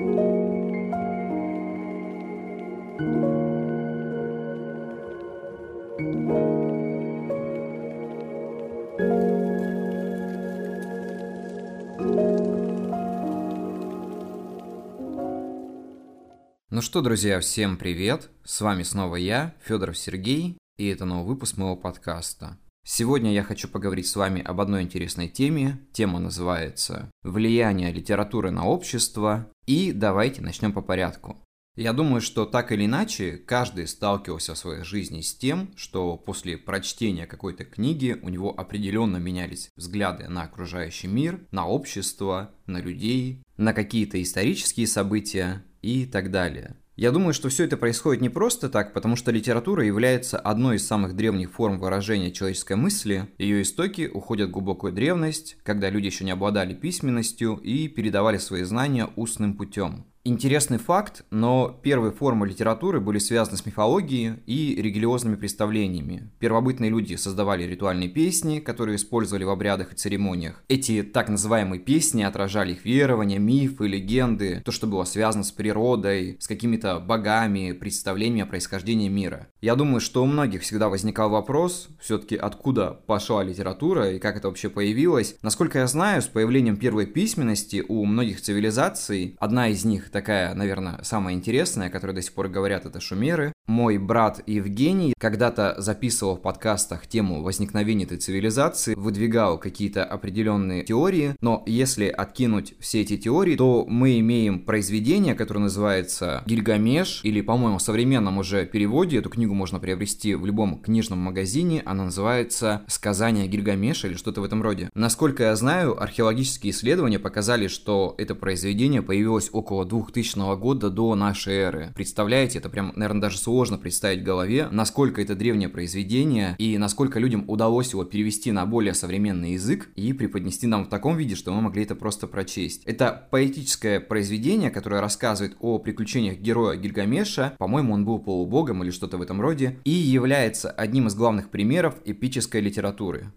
Ну что, друзья, всем привет! С вами снова я, Федоров Сергей, и это новый выпуск моего подкаста. Сегодня я хочу поговорить с вами об одной интересной теме. Тема называется «Влияние литературы на общество». И давайте начнем по порядку. Я думаю, что так или иначе каждый сталкивался в своей жизни с тем, что после прочтения какой-то книги у него определенно менялись взгляды на окружающий мир, на общество, на людей, на какие-то исторические события и так далее. Я думаю, что все это происходит не просто так, потому что литература является одной из самых древних форм выражения человеческой мысли. Ее истоки уходят в глубокую древность, когда люди еще не обладали письменностью и передавали свои знания устным путем. Интересный факт, но первые формы литературы были связаны с мифологией и религиозными представлениями. Первобытные люди создавали ритуальные песни, которые использовали в обрядах и церемониях. Эти так называемые песни отражали их верования, мифы, легенды, то, что было связано с природой, с какими-то богами, представлениями о происхождении мира. Я думаю, что у многих всегда возникал вопрос, все-таки откуда пошла литература и как это вообще появилось. Насколько я знаю, с появлением первой письменности у многих цивилизаций, одна из них такая, наверное, самая интересная, которая до сих пор говорят, это шумеры. Мой брат Евгений когда-то записывал в подкастах тему возникновения этой цивилизации, выдвигал какие-то определенные теории, но если откинуть все эти теории, то мы имеем произведение, которое называется «Гильгамеш», или, по-моему, в современном уже переводе, эту книгу можно приобрести в любом книжном магазине, она называется «Сказание Гильгамеша» или что-то в этом роде. Насколько я знаю, археологические исследования показали, что это произведение появилось около 2000 года до нашей эры. Представляете, это прям, наверное, даже сложно представить в голове, насколько это древнее произведение и насколько людям удалось его перевести на более современный язык и преподнести нам в таком виде, что мы могли это просто прочесть. Это поэтическое произведение, которое рассказывает о приключениях героя Гильгамеша, по-моему, он был полубогом или что-то в этом роде, и является одним из главных примеров эпической литературы.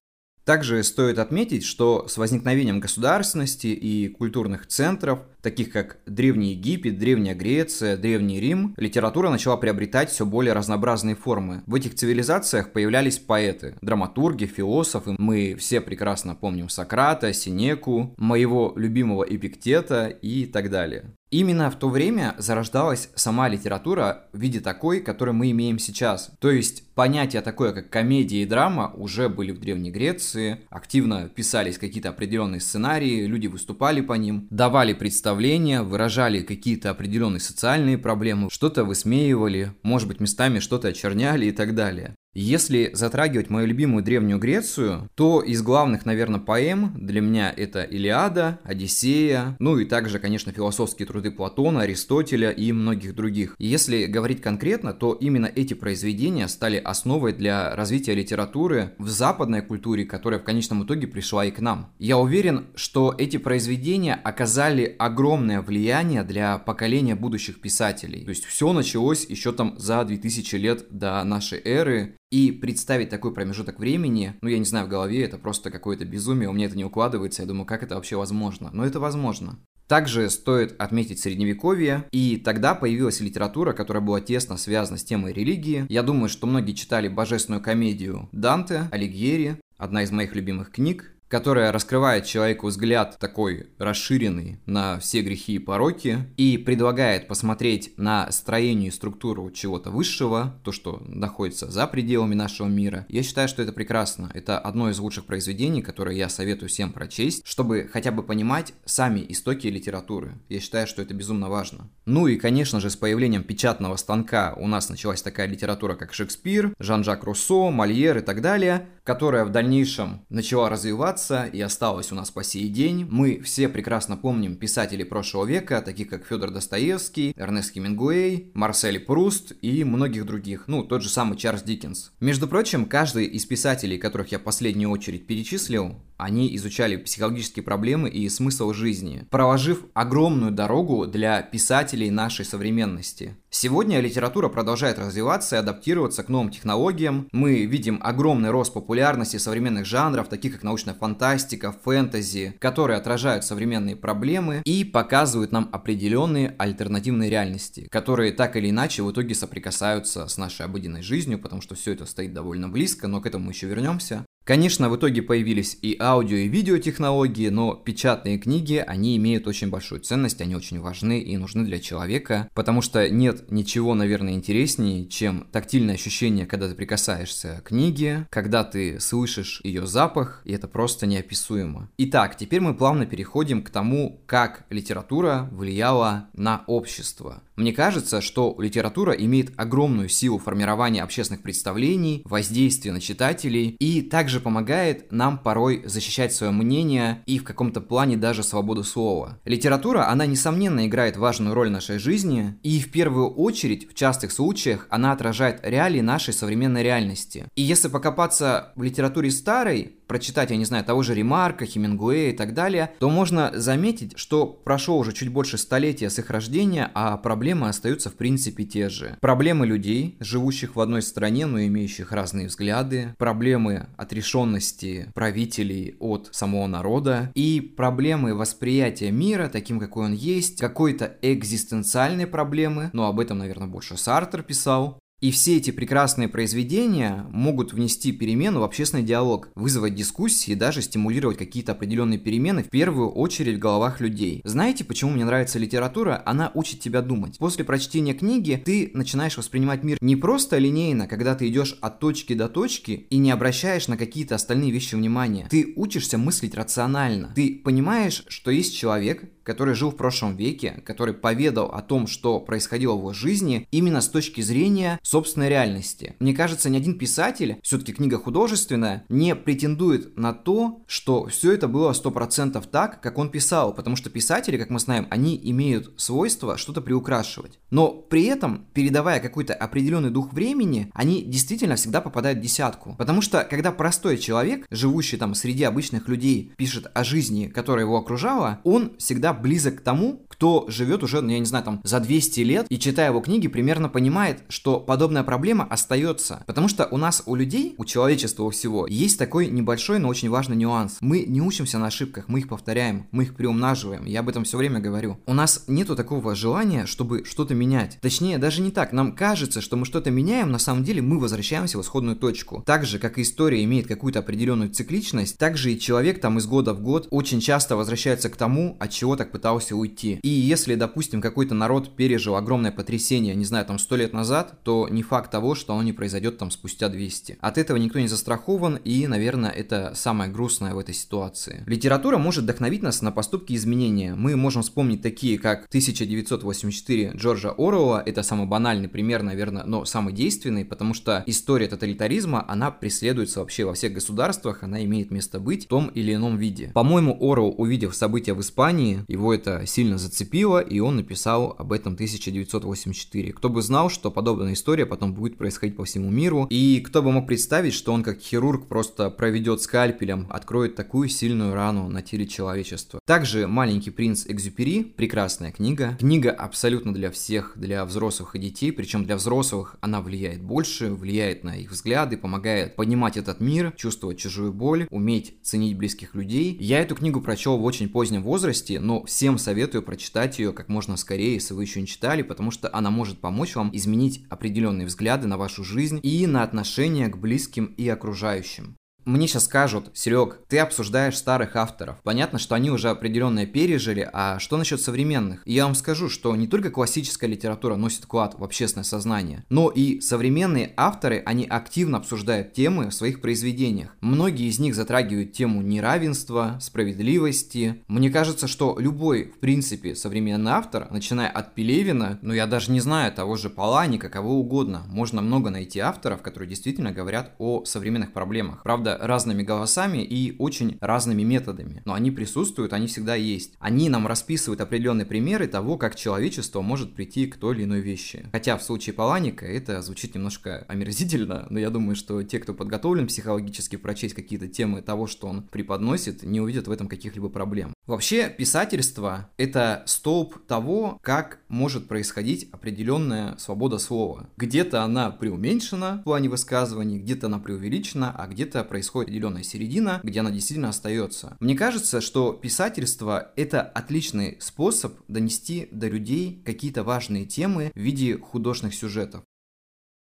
Также стоит отметить, что с возникновением государственности и культурных центров, таких как Древний Египет, Древняя Греция, Древний Рим, литература начала приобретать все более разнообразные формы. В этих цивилизациях появлялись поэты, драматурги, философы. Мы все прекрасно помним Сократа, Синеку, моего любимого Эпиктета и так далее. Именно в то время зарождалась сама литература в виде такой, которую мы имеем сейчас. То есть понятия такое, как комедия и драма, уже были в Древней Греции, активно писались какие-то определенные сценарии, люди выступали по ним, давали представления, выражали какие-то определенные социальные проблемы, что-то высмеивали, может быть местами что-то очерняли и так далее. Если затрагивать мою любимую Древнюю Грецию, то из главных, наверное, поэм для меня это Илиада, Одиссея, ну и также, конечно, философские труды Платона, Аристотеля и многих других. Если говорить конкретно, то именно эти произведения стали основой для развития литературы в западной культуре, которая в конечном итоге пришла и к нам. Я уверен, что эти произведения оказали огромное влияние для поколения будущих писателей. То есть все началось еще там за 2000 лет до нашей эры, и представить такой промежуток времени, ну я не знаю, в голове это просто какое-то безумие, у меня это не укладывается, я думаю, как это вообще возможно? Но это возможно. Также стоит отметить средневековье, и тогда появилась литература, которая была тесно связана с темой религии. Я думаю, что многие читали божественную комедию Данте, Алигьери, одна из моих любимых книг которая раскрывает человеку взгляд такой расширенный на все грехи и пороки и предлагает посмотреть на строение и структуру чего-то высшего, то, что находится за пределами нашего мира. Я считаю, что это прекрасно. Это одно из лучших произведений, которое я советую всем прочесть, чтобы хотя бы понимать сами истоки литературы. Я считаю, что это безумно важно. Ну и, конечно же, с появлением печатного станка у нас началась такая литература, как Шекспир, Жан-Жак Руссо, Мольер и так далее, которая в дальнейшем начала развиваться остаться и осталось у нас по сей день. Мы все прекрасно помним писателей прошлого века, таких как Федор Достоевский, Эрнест Хемингуэй, Марсель Пруст и многих других. Ну, тот же самый Чарльз Диккенс. Между прочим, каждый из писателей, которых я в последнюю очередь перечислил, они изучали психологические проблемы и смысл жизни, проложив огромную дорогу для писателей нашей современности. Сегодня литература продолжает развиваться и адаптироваться к новым технологиям. Мы видим огромный рост популярности современных жанров, таких как научная фантастика, фэнтези, которые отражают современные проблемы и показывают нам определенные альтернативные реальности, которые так или иначе в итоге соприкасаются с нашей обыденной жизнью, потому что все это стоит довольно близко, но к этому мы еще вернемся. Конечно, в итоге появились и аудио, и видеотехнологии, но печатные книги, они имеют очень большую ценность, они очень важны и нужны для человека, потому что нет ничего, наверное, интереснее, чем тактильное ощущение, когда ты прикасаешься к книге, когда ты слышишь ее запах, и это просто неописуемо. Итак, теперь мы плавно переходим к тому, как литература влияла на общество. Мне кажется, что литература имеет огромную силу формирования общественных представлений, воздействия на читателей и также помогает нам порой защищать свое мнение и в каком-то плане даже свободу слова. Литература, она несомненно играет важную роль в нашей жизни и в первую очередь, в частых случаях, она отражает реалии нашей современной реальности. И если покопаться в литературе старой, прочитать, я не знаю, того же Ремарка, Хемингуэя и так далее, то можно заметить, что прошло уже чуть больше столетия с их рождения, а проблемы остаются в принципе те же. Проблемы людей, живущих в одной стране, но имеющих разные взгляды, проблемы отрешенности правителей от самого народа и проблемы восприятия мира таким, какой он есть, какой-то экзистенциальной проблемы, но об этом, наверное, больше Сартер писал, и все эти прекрасные произведения могут внести перемену в общественный диалог, вызвать дискуссии и даже стимулировать какие-то определенные перемены, в первую очередь в головах людей. Знаете, почему мне нравится литература? Она учит тебя думать. После прочтения книги ты начинаешь воспринимать мир не просто линейно, когда ты идешь от точки до точки и не обращаешь на какие-то остальные вещи внимания. Ты учишься мыслить рационально. Ты понимаешь, что есть человек, который жил в прошлом веке, который поведал о том, что происходило в его жизни именно с точки зрения собственной реальности. Мне кажется, ни один писатель, все-таки книга художественная, не претендует на то, что все это было 100% так, как он писал, потому что писатели, как мы знаем, они имеют свойство что-то приукрашивать. Но при этом, передавая какой-то определенный дух времени, они действительно всегда попадают в десятку. Потому что, когда простой человек, живущий там среди обычных людей, пишет о жизни, которая его окружала, он всегда близок к тому, кто живет уже, ну, я не знаю, там, за 200 лет и, читая его книги, примерно понимает, что подобная проблема остается. Потому что у нас, у людей, у человечества всего, есть такой небольшой, но очень важный нюанс. Мы не учимся на ошибках, мы их повторяем, мы их приумноживаем. Я об этом все время говорю. У нас нету такого желания, чтобы что-то менять. Точнее, даже не так. Нам кажется, что мы что-то меняем, на самом деле мы возвращаемся в исходную точку. Так же, как и история имеет какую-то определенную цикличность, так же и человек там из года в год очень часто возвращается к тому, от чего так пытался уйти. И если, допустим, какой-то народ пережил огромное потрясение, не знаю, там, сто лет назад, то не факт того, что оно не произойдет там спустя 200. От этого никто не застрахован, и, наверное, это самое грустное в этой ситуации. Литература может вдохновить нас на поступки изменения. Мы можем вспомнить такие, как 1984 Джорджа Оруэлла, это самый банальный пример, наверное, но самый действенный, потому что история тоталитаризма, она преследуется вообще во всех государствах, она имеет место быть в том или ином виде. По-моему, Оруэлл, увидев события в Испании, его это сильно зацепило, и он написал об этом 1984. Кто бы знал, что подобная история потом будет происходить по всему миру, и кто бы мог представить, что он как хирург просто проведет скальпелем, откроет такую сильную рану на теле человечества. Также «Маленький принц Экзюпери» — прекрасная книга. Книга абсолютно для всех, для взрослых и детей, причем для взрослых она влияет больше, влияет на их взгляды, помогает понимать этот мир, чувствовать чужую боль, уметь ценить близких людей. Я эту книгу прочел в очень позднем возрасте, но всем советую прочитать ее как можно скорее, если вы еще не читали, потому что она может помочь вам изменить определенные взгляды на вашу жизнь и на отношения к близким и окружающим. Мне сейчас скажут, Серег, ты обсуждаешь старых авторов. Понятно, что они уже определенное пережили, а что насчет современных? Я вам скажу, что не только классическая литература носит вклад в общественное сознание, но и современные авторы, они активно обсуждают темы в своих произведениях. Многие из них затрагивают тему неравенства, справедливости. Мне кажется, что любой, в принципе, современный автор, начиная от Пелевина, ну я даже не знаю, того же Паланика, кого угодно, можно много найти авторов, которые действительно говорят о современных проблемах. Правда, разными голосами и очень разными методами. Но они присутствуют, они всегда есть. Они нам расписывают определенные примеры того, как человечество может прийти к той или иной вещи. Хотя в случае Паланика это звучит немножко омерзительно, но я думаю, что те, кто подготовлен психологически прочесть какие-то темы того, что он преподносит, не увидят в этом каких-либо проблем. Вообще, писательство — это столб того, как может происходить определенная свобода слова. Где-то она преуменьшена в плане высказываний, где-то она преувеличена, а где-то происходит определенная середина, где она действительно остается. Мне кажется, что писательство — это отличный способ донести до людей какие-то важные темы в виде художественных сюжетов.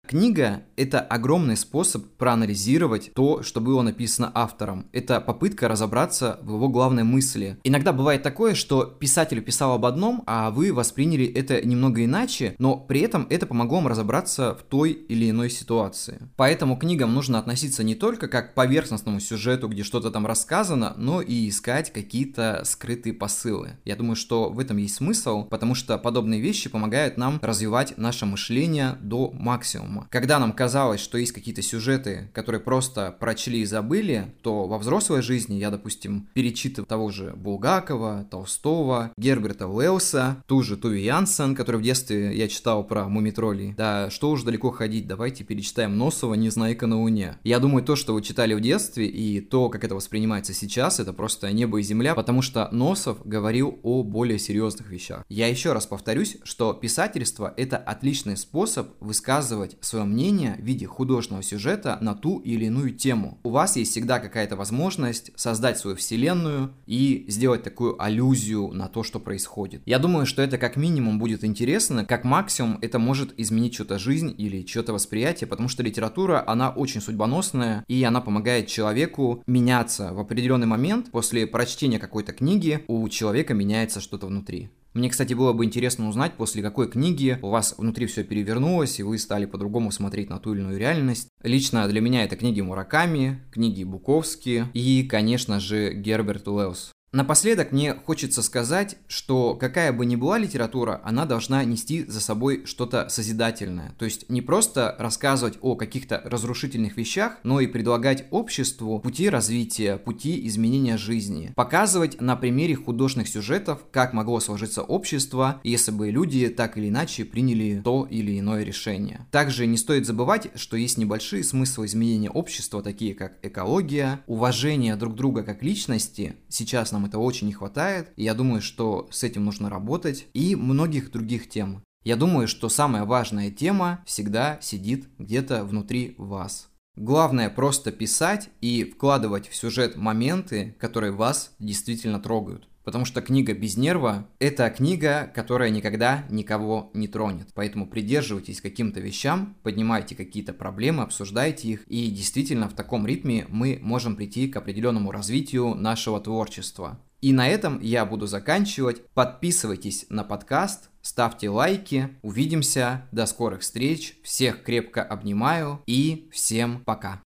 Книга – это огромный способ проанализировать то, что было написано автором. Это попытка разобраться в его главной мысли. Иногда бывает такое, что писатель писал об одном, а вы восприняли это немного иначе, но при этом это помогло вам разобраться в той или иной ситуации. Поэтому к книгам нужно относиться не только как к поверхностному сюжету, где что-то там рассказано, но и искать какие-то скрытые посылы. Я думаю, что в этом есть смысл, потому что подобные вещи помогают нам развивать наше мышление до максимума по Когда нам казалось, что есть какие-то сюжеты, которые просто прочли и забыли, то во взрослой жизни я, допустим, перечитывал того же Булгакова, Толстого, Герберта Уэллса, ту же Туви Янсен, который в детстве я читал про мумитролей. Да, что уж далеко ходить, давайте перечитаем Носова «Незнайка на Луне». Я думаю, то, что вы читали в детстве и то, как это воспринимается сейчас, это просто небо и земля, потому что Носов говорил о более серьезных вещах. Я еще раз повторюсь, что писательство — это отличный способ высказывать свое мнение в виде художественного сюжета на ту или иную тему. У вас есть всегда какая-то возможность создать свою вселенную и сделать такую аллюзию на то, что происходит. Я думаю, что это как минимум будет интересно, как максимум это может изменить чью-то жизнь или чье-то восприятие, потому что литература, она очень судьбоносная, и она помогает человеку меняться в определенный момент. После прочтения какой-то книги у человека меняется что-то внутри. Мне, кстати, было бы интересно узнать, после какой книги у вас внутри все перевернулось, и вы стали по-другому смотреть на ту или иную реальность. Лично для меня это книги Мураками, книги Буковски и, конечно же, Герберт Уэллс. Напоследок мне хочется сказать, что какая бы ни была литература, она должна нести за собой что-то созидательное. То есть не просто рассказывать о каких-то разрушительных вещах, но и предлагать обществу пути развития, пути изменения жизни. Показывать на примере художественных сюжетов, как могло сложиться общество, если бы люди так или иначе приняли то или иное решение. Также не стоит забывать, что есть небольшие смыслы изменения общества, такие как экология, уважение друг друга как личности. Сейчас нам это очень не хватает. И я думаю, что с этим нужно работать. И многих других тем. Я думаю, что самая важная тема всегда сидит где-то внутри вас. Главное просто писать и вкладывать в сюжет моменты, которые вас действительно трогают. Потому что книга без нерва – это книга, которая никогда никого не тронет. Поэтому придерживайтесь каким-то вещам, поднимайте какие-то проблемы, обсуждайте их. И действительно в таком ритме мы можем прийти к определенному развитию нашего творчества. И на этом я буду заканчивать. Подписывайтесь на подкаст, ставьте лайки. Увидимся. До скорых встреч. Всех крепко обнимаю и всем пока.